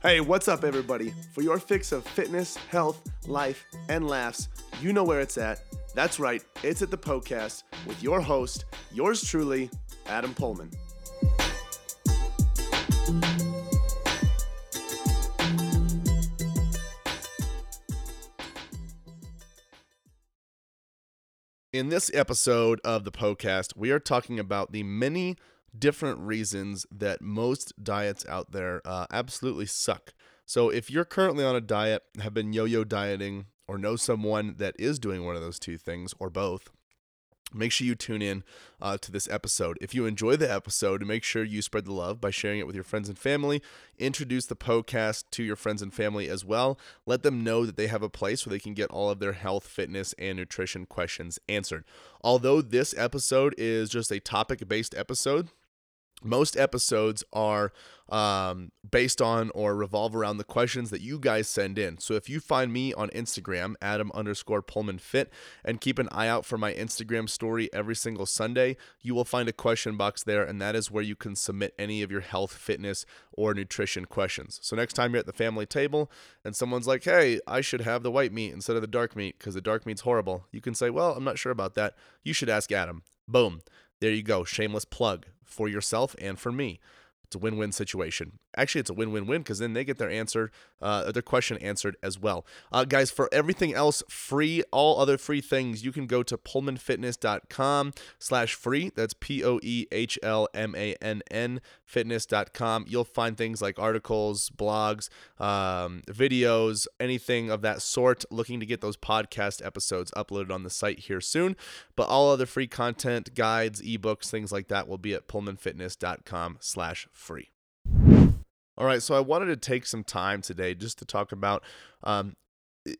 Hey, what's up, everybody? For your fix of fitness, health, life, and laughs, you know where it's at. That's right, it's at the Poecast with your host, yours truly, Adam Poehlmann. In this episode of the Poecast, we are talking about the many different reasons that most diets out there uh, absolutely suck. So, if you're currently on a diet, have been yo yo dieting, or know someone that is doing one of those two things, or both, make sure you tune in uh, to this episode. If you enjoy the episode, make sure you spread the love by sharing it with your friends and family. Introduce the Poecast to your friends and family as well. Let them know that they have a place where they can get all of their health, fitness, and nutrition questions answered. Although this episode is just a topic based episode, most episodes are um, based on or revolve around the questions that you guys send in. So if you find me on Instagram, Adam underscore Poehlmann Fit, and keep an eye out for my Instagram story every single Sunday, you will find a question box there, and that is where you can submit any of your health, fitness, or nutrition questions. So next time you're at the family table and someone's like, hey, I should have the white meat instead of the dark meat because the dark meat's horrible, you can say, well, I'm not sure about that. You should ask Adam. Boom. There you go. Shameless plug for yourself and for me. It's a win-win situation. Actually, it's a win-win-win because then they get their answer, uh, their question answered as well. Uh, guys, for everything else free, all other free things, you can go to poehlmannfitness.com slash free. That's P-O-E-H-L-M-A-N-N fitness.com. You'll find things like articles, blogs, um, videos, anything of that sort. Looking to get those podcast episodes uploaded on the site here soon. But all other free content, guides, ebooks, things like that will be at poehlmannfitness.com slash free. All right, so I wanted to take some time today just to talk about um,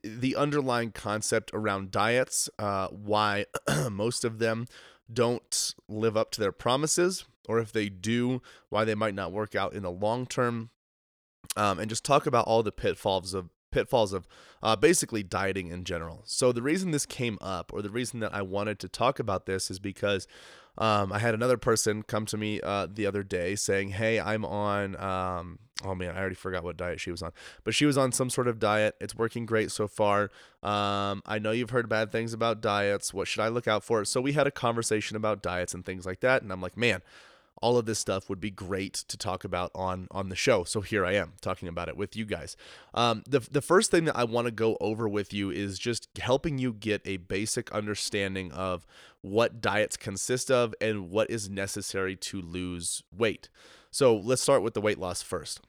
the underlying concept around diets, uh, why most of them don't live up to their promises, or if they do, why they might not work out in the long term, um, and just talk about all the pitfalls of pitfalls of uh, basically dieting in general. So the reason this came up, or the reason that I wanted to talk about this, is because um, I had another person come to me uh, the other day saying, "Hey, I'm on." Um, oh man, I already forgot what diet she was on, but she was on some sort of diet. It's working great so far. Um, I know you've heard bad things about diets. What should I look out for? So we had a conversation about diets and things like that, and I'm like, man, all of this stuff would be great to talk about on on the show. So here I am talking about it with you guys. Um, the the first thing that I want to go over with you is just helping you get a basic understanding of what diets consist of and what is necessary to lose weight. So let's start with the weight loss first.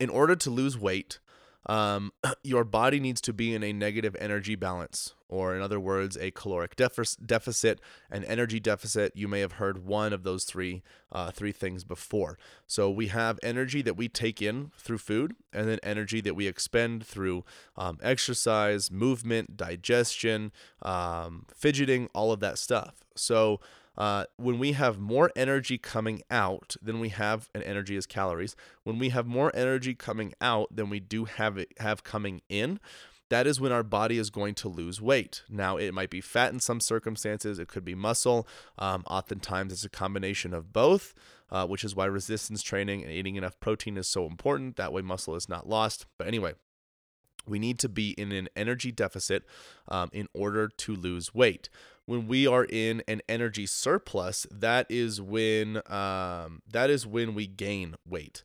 In order to lose weight, um, your body needs to be in a negative energy balance, or in other words, a caloric deficit, an energy deficit. You may have heard one of those three uh, three things before. So we have energy that we take in through food, and then energy that we expend through um, exercise, movement, digestion, um, fidgeting, all of that stuff. So uh, when we have more energy coming out than we have, and energy is calories, when we have more energy coming out than we do have it have coming in, that is when our body is going to lose weight. Now, it might be fat in some circumstances, it could be muscle. Um, oftentimes, it's a combination of both, uh, which is why resistance training and eating enough protein is so important. That way, muscle is not lost. But anyway, we need to be in an energy deficit um, in order to lose weight. When we are in an energy surplus, that is when um, that is when we gain weight.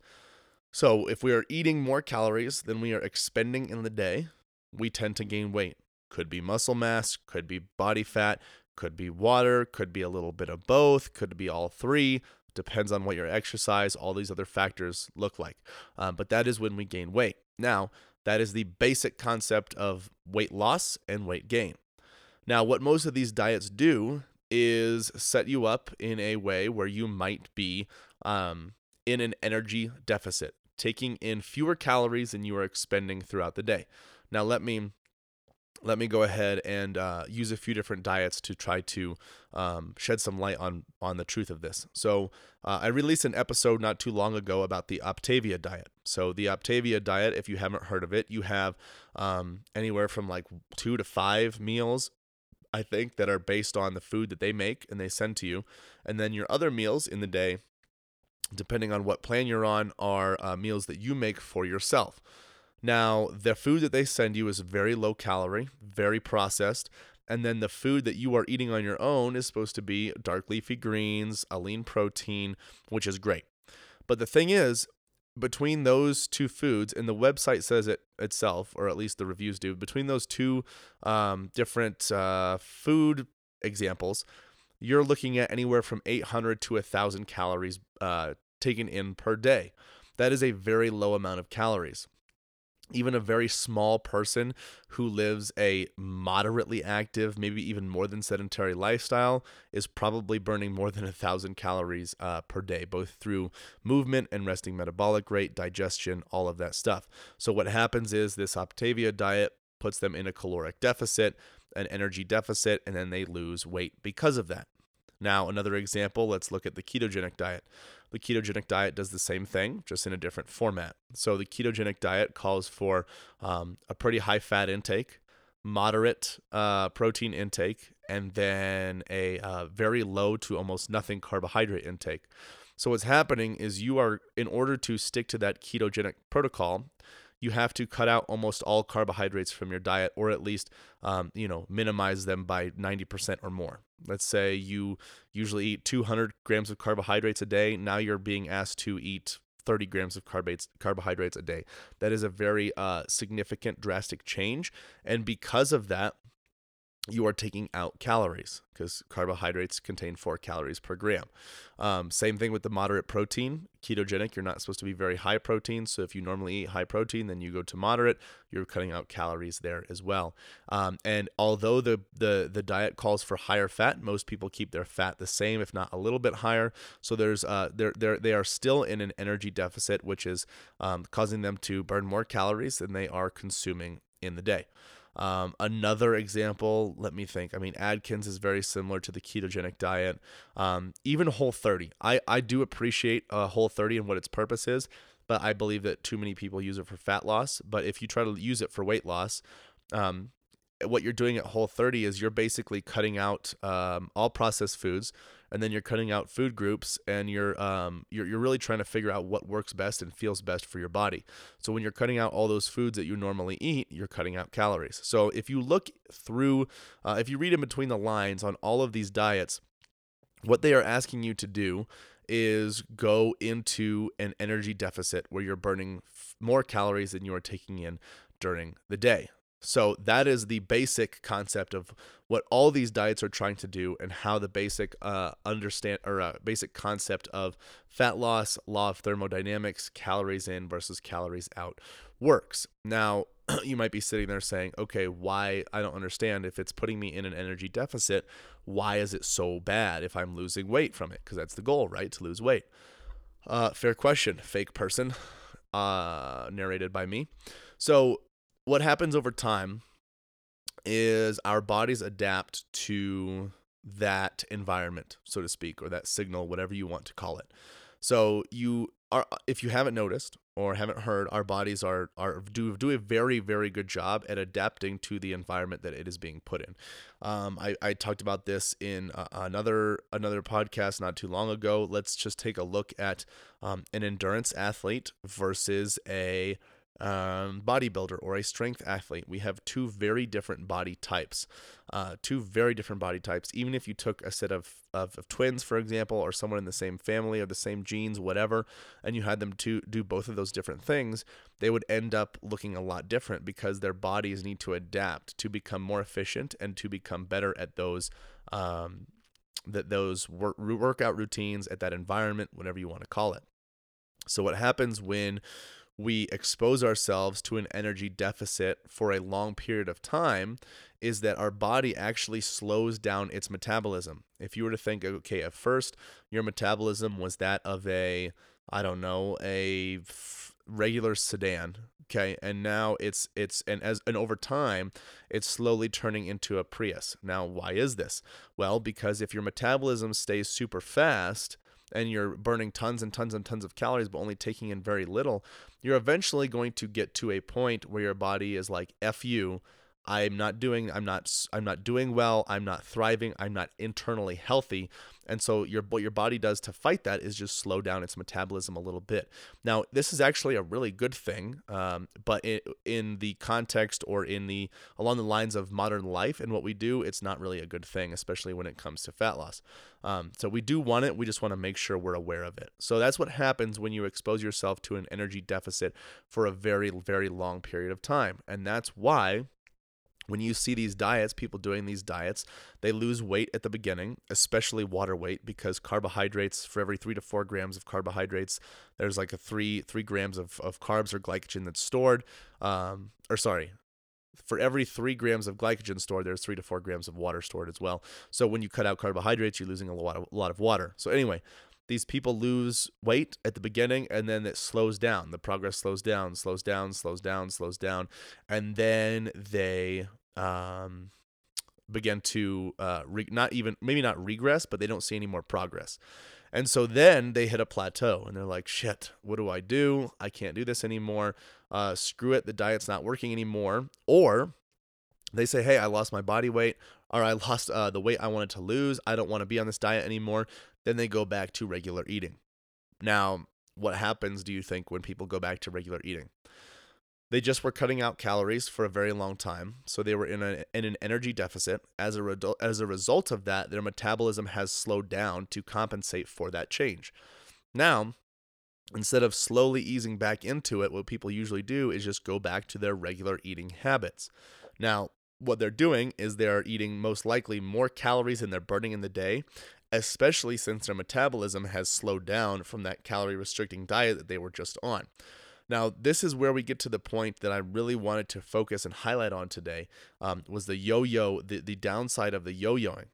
So if we are eating more calories than we are expending in the day, we tend to gain weight. Could be muscle mass, could be body fat, could be water, could be a little bit of both, could be all three. Depends on what your exercise, all these other factors look like. Um, but that is when we gain weight. Now, that is the basic concept of weight loss and weight gain. Now, what most of these diets do is set you up in a way where you might be um, in an energy deficit, taking in fewer calories than you are expending throughout the day. Now, let me let me go ahead and uh, use a few different diets to try to um, shed some light on on the truth of this. So uh, I released an episode not too long ago about the Optavia diet. So the Optavia diet, if you haven't heard of it, you have um, anywhere from like two to five meals. I think that are based on the food that they make and they send to you, and then your other meals in the day depending on what plan you're on, are uh, meals that you make for yourself. Now, the food that they send you is very low calorie, very processed, and then the food that you are eating on your own is supposed to be dark leafy greens, a lean protein, which is great. But the thing is, between those two foods, and the website says it itself, or at least the reviews do, between those two um, different uh, food examples, you're looking at anywhere from 800 to 1,000 calories uh, taken in per day. That is a very low amount of calories even a very small person who lives a moderately active, maybe even more than sedentary lifestyle, is probably burning more than a thousand calories uh, per day, both through movement and resting metabolic rate, digestion, all of that stuff. So, what happens is this Optavia diet puts them in a caloric deficit, an energy deficit, and then they lose weight because of that. Now, another example, let's look at the ketogenic diet. The ketogenic diet does the same thing, just in a different format. So, the ketogenic diet calls for um, a pretty high fat intake, moderate uh, protein intake, and then a uh, very low to almost nothing carbohydrate intake. So, what's happening is you are, in order to stick to that ketogenic protocol, you have to cut out almost all carbohydrates from your diet or at least um, you know minimize them by 90% or more. Let's say you usually eat 200 grams of carbohydrates a day. Now you're being asked to eat 30 grams of carbohydrates a day. That is a very uh, significant drastic change. And because of that you are taking out calories because carbohydrates contain four calories per gram. Um, same thing with the moderate protein. Ketogenic, you're not supposed to be very high protein. So if you normally eat high protein, then you go to moderate, you're cutting out calories there as well. Um, and although the, the, the diet calls for higher fat, most people keep their fat the same, if not a little bit higher. So there's uh, they're, they're, they are still in an energy deficit, which is um, causing them to burn more calories than they are consuming in the day. Um, another example, let me think. I mean, Atkins is very similar to the ketogenic diet. Um, even Whole 30. I, I do appreciate uh, Whole 30 and what its purpose is, but I believe that too many people use it for fat loss. But if you try to use it for weight loss, um, what you're doing at Whole 30 is you're basically cutting out um, all processed foods and then you're cutting out food groups and you're um you're, you're really trying to figure out what works best and feels best for your body so when you're cutting out all those foods that you normally eat you're cutting out calories so if you look through uh, if you read in between the lines on all of these diets what they are asking you to do is go into an energy deficit where you're burning f- more calories than you are taking in during the day. So that is the basic concept of what all these diets are trying to do and how the basic uh, understand or uh, basic concept of fat loss, law of thermodynamics, calories in versus calories out works. Now, you might be sitting there saying, "Okay, why I don't understand if it's putting me in an energy deficit, why is it so bad if I'm losing weight from it? Because that's the goal, right? To lose weight." Uh, fair question, fake person. Uh, narrated by me. So what happens over time is our bodies adapt to that environment, so to speak, or that signal, whatever you want to call it. So you are, if you haven't noticed or haven't heard, our bodies are are do do a very very good job at adapting to the environment that it is being put in. Um, I I talked about this in uh, another another podcast not too long ago. Let's just take a look at um, an endurance athlete versus a um, bodybuilder or a strength athlete. We have two very different body types. Uh, two very different body types. Even if you took a set of, of, of, twins, for example, or someone in the same family or the same genes, whatever, and you had them to do both of those different things, they would end up looking a lot different because their bodies need to adapt to become more efficient and to become better at those um, that those work, workout routines at that environment, whatever you want to call it. So what happens when we expose ourselves to an energy deficit for a long period of time is that our body actually slows down its metabolism. If you were to think, okay, at first your metabolism was that of a, I don't know, a regular sedan, okay, and now it's it's and as and over time it's slowly turning into a Prius. Now, why is this? Well, because if your metabolism stays super fast, and you're burning tons and tons and tons of calories but only taking in very little, you're eventually going to get to a point where your body is like, F you, I'm not doing I'm not I'm not doing well, I'm not thriving, I'm not internally healthy. And so your what your body does to fight that is just slow down its metabolism a little bit. Now, this is actually a really good thing, um, but in, in the context or in the along the lines of modern life and what we do, it's not really a good thing, especially when it comes to fat loss. Um, so we do want it, we just want to make sure we're aware of it. So that's what happens when you expose yourself to an energy deficit for a very very long period of time, and that's why when you see these diets, people doing these diets, they lose weight at the beginning, especially water weight, because carbohydrates, for every three to four grams of carbohydrates, there's like a three three grams of, of carbs or glycogen that's stored. Um, or sorry, for every three grams of glycogen stored, there's three to four grams of water stored as well. So when you cut out carbohydrates, you're losing a lot of, a lot of water. So anyway, these people lose weight at the beginning and then it slows down. The progress slows down, slows down, slows down, slows down. And then they um, begin to uh, re- not even, maybe not regress, but they don't see any more progress. And so then they hit a plateau and they're like, shit, what do I do? I can't do this anymore. Uh, screw it. The diet's not working anymore. Or they say, hey, I lost my body weight or I lost uh, the weight I wanted to lose. I don't want to be on this diet anymore. Then they go back to regular eating. Now, what happens, do you think, when people go back to regular eating? They just were cutting out calories for a very long time, so they were in, a, in an energy deficit. As a, re- as a result of that, their metabolism has slowed down to compensate for that change. Now, instead of slowly easing back into it, what people usually do is just go back to their regular eating habits. Now, what they're doing is they're eating most likely more calories than they're burning in the day, especially since their metabolism has slowed down from that calorie restricting diet that they were just on. Now, this is where we get to the point that I really wanted to focus and highlight on today um, was the yo-yo, the, the downside of the yo-yoing.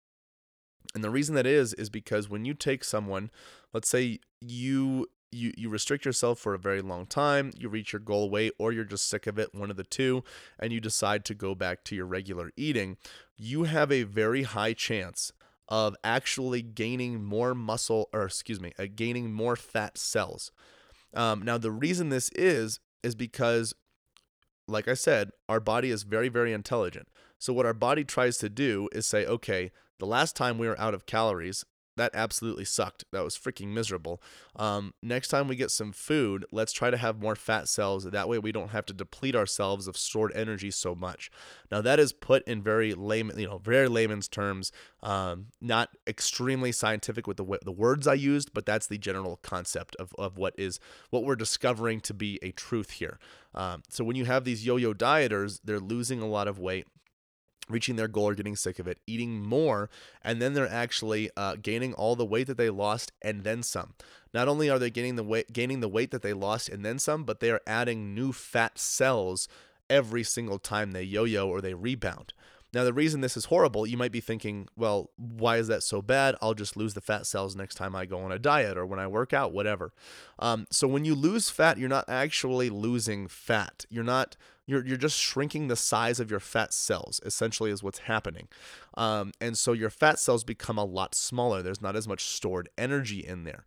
And the reason that is is because when you take someone, let's say you you you restrict yourself for a very long time, you reach your goal weight or you're just sick of it, one of the two, and you decide to go back to your regular eating, you have a very high chance of actually gaining more muscle or excuse me, uh, gaining more fat cells. Um, now, the reason this is, is because, like I said, our body is very, very intelligent. So, what our body tries to do is say, okay, the last time we were out of calories, that absolutely sucked. That was freaking miserable. Um, next time we get some food, let's try to have more fat cells. That way we don't have to deplete ourselves of stored energy so much. Now that is put in very layman, you know, very layman's terms. Um, not extremely scientific with the the words I used, but that's the general concept of of what is what we're discovering to be a truth here. Um, so when you have these yo-yo dieters, they're losing a lot of weight reaching their goal or getting sick of it, eating more, and then they're actually uh, gaining all the weight that they lost and then some. Not only are they gaining the weight, gaining the weight that they lost and then some, but they are adding new fat cells every single time they yo-yo or they rebound. Now, the reason this is horrible, you might be thinking, well, why is that so bad? I'll just lose the fat cells next time I go on a diet or when I work out, whatever. Um, so when you lose fat, you're not actually losing fat. You're not you're, you're just shrinking the size of your fat cells essentially is what's happening. Um, and so your fat cells become a lot smaller. There's not as much stored energy in there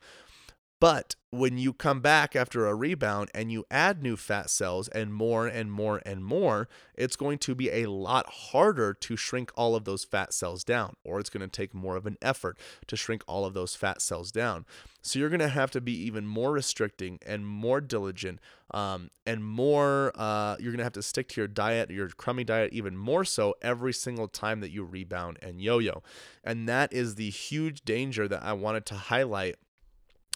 but when you come back after a rebound and you add new fat cells and more and more and more, it's going to be a lot harder to shrink all of those fat cells down, or it's going to take more of an effort to shrink all of those fat cells down. So you're going to have to be even more restricting and more diligent, um, and more. Uh, you're going to have to stick to your diet, your crummy diet, even more so every single time that you rebound and yo-yo, and that is the huge danger that I wanted to highlight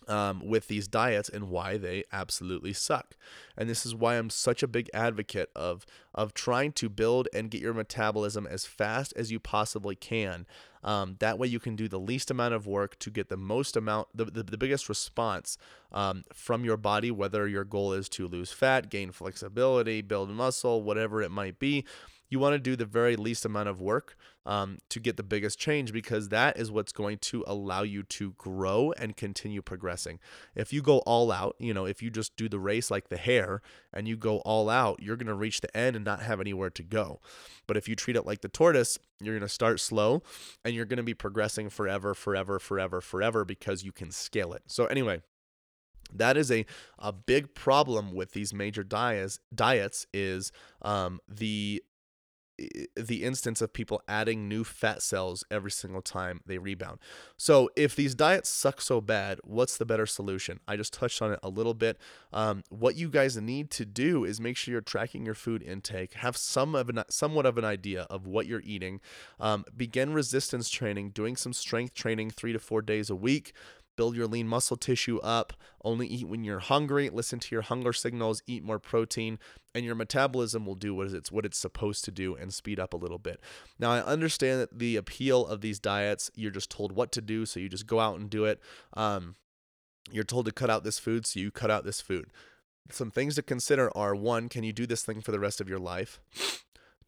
um, with these diets and why they absolutely suck. And this is why I'm such a big advocate of of trying to build and get your metabolism as fast as you possibly can. Um, that way you can do the least amount of work to get the most amount, the, the, the biggest response um, from your body, whether your goal is to lose fat, gain flexibility, build muscle, whatever it might be you want to do the very least amount of work um, to get the biggest change because that is what's going to allow you to grow and continue progressing. If you go all out, you know, if you just do the race like the hare and you go all out, you're going to reach the end and not have anywhere to go. But if you treat it like the tortoise, you're going to start slow and you're going to be progressing forever, forever, forever, forever because you can scale it. So, anyway, that is a, a big problem with these major diets diets is um, the the instance of people adding new fat cells every single time they rebound. So, if these diets suck so bad, what's the better solution? I just touched on it a little bit. Um, what you guys need to do is make sure you're tracking your food intake, have some of an, somewhat of an idea of what you're eating, um, begin resistance training, doing some strength training three to four days a week build your lean muscle tissue up, only eat when you're hungry, listen to your hunger signals, eat more protein, and your metabolism will do what it's what it's supposed to do and speed up a little bit. Now I understand that the appeal of these diets, you're just told what to do, so you just go out and do it. Um, you're told to cut out this food, so you cut out this food. Some things to consider are one, can you do this thing for the rest of your life?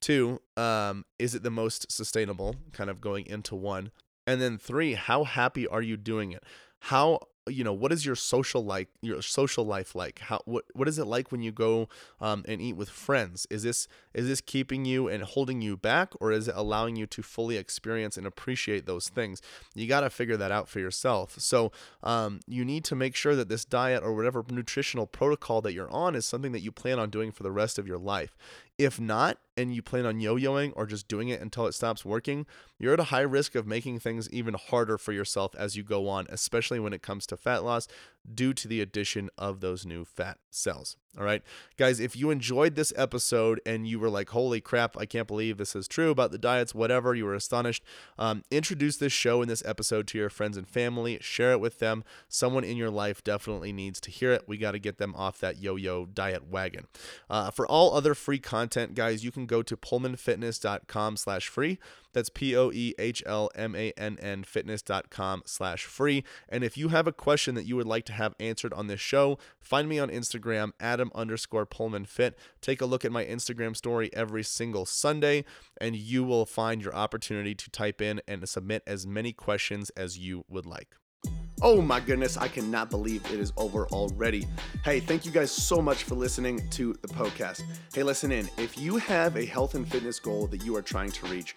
Two, um, is it the most sustainable? Kind of going into one. And then three, how happy are you doing it? How you know what is your social like your social life like? How what what is it like when you go um, and eat with friends? Is this is this keeping you and holding you back or is it allowing you to fully experience and appreciate those things? You got to figure that out for yourself. So um, you need to make sure that this diet or whatever nutritional protocol that you're on is something that you plan on doing for the rest of your life if not, and you plan on yo yoing or just doing it until it stops working, you're at a high risk of making things even harder for yourself as you go on, especially when it comes to fat loss due to the addition of those new fat cells. All right, guys, if you enjoyed this episode and you were like, holy crap, I can't believe this is true about the diets, whatever, you were astonished, um, introduce this show and this episode to your friends and family, share it with them. Someone in your life definitely needs to hear it. We got to get them off that yo yo diet wagon. Uh, for all other free content, guys, you can go to poehlmannfitness.com slash free. That's P O E H L M A N N fitness.com slash free. And if you have a question that you would like to have answered on this show, find me on Instagram, Adam underscore Poehlmann Fit. Take a look at my Instagram story every single Sunday, and you will find your opportunity to type in and submit as many questions as you would like. Oh my goodness, I cannot believe it is over already. Hey, thank you guys so much for listening to the Poecast. Hey, listen in. If you have a health and fitness goal that you are trying to reach,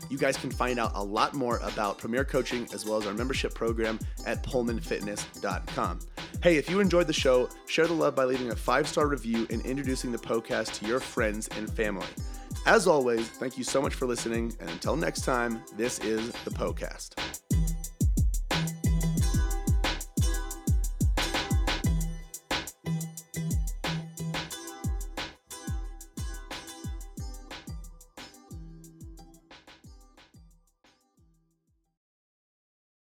You guys can find out a lot more about Premier Coaching as well as our membership program at PoehlmannFitness.com. Hey, if you enjoyed the show, share the love by leaving a five star review and introducing the Poecast to your friends and family. As always, thank you so much for listening, and until next time, this is the Poecast.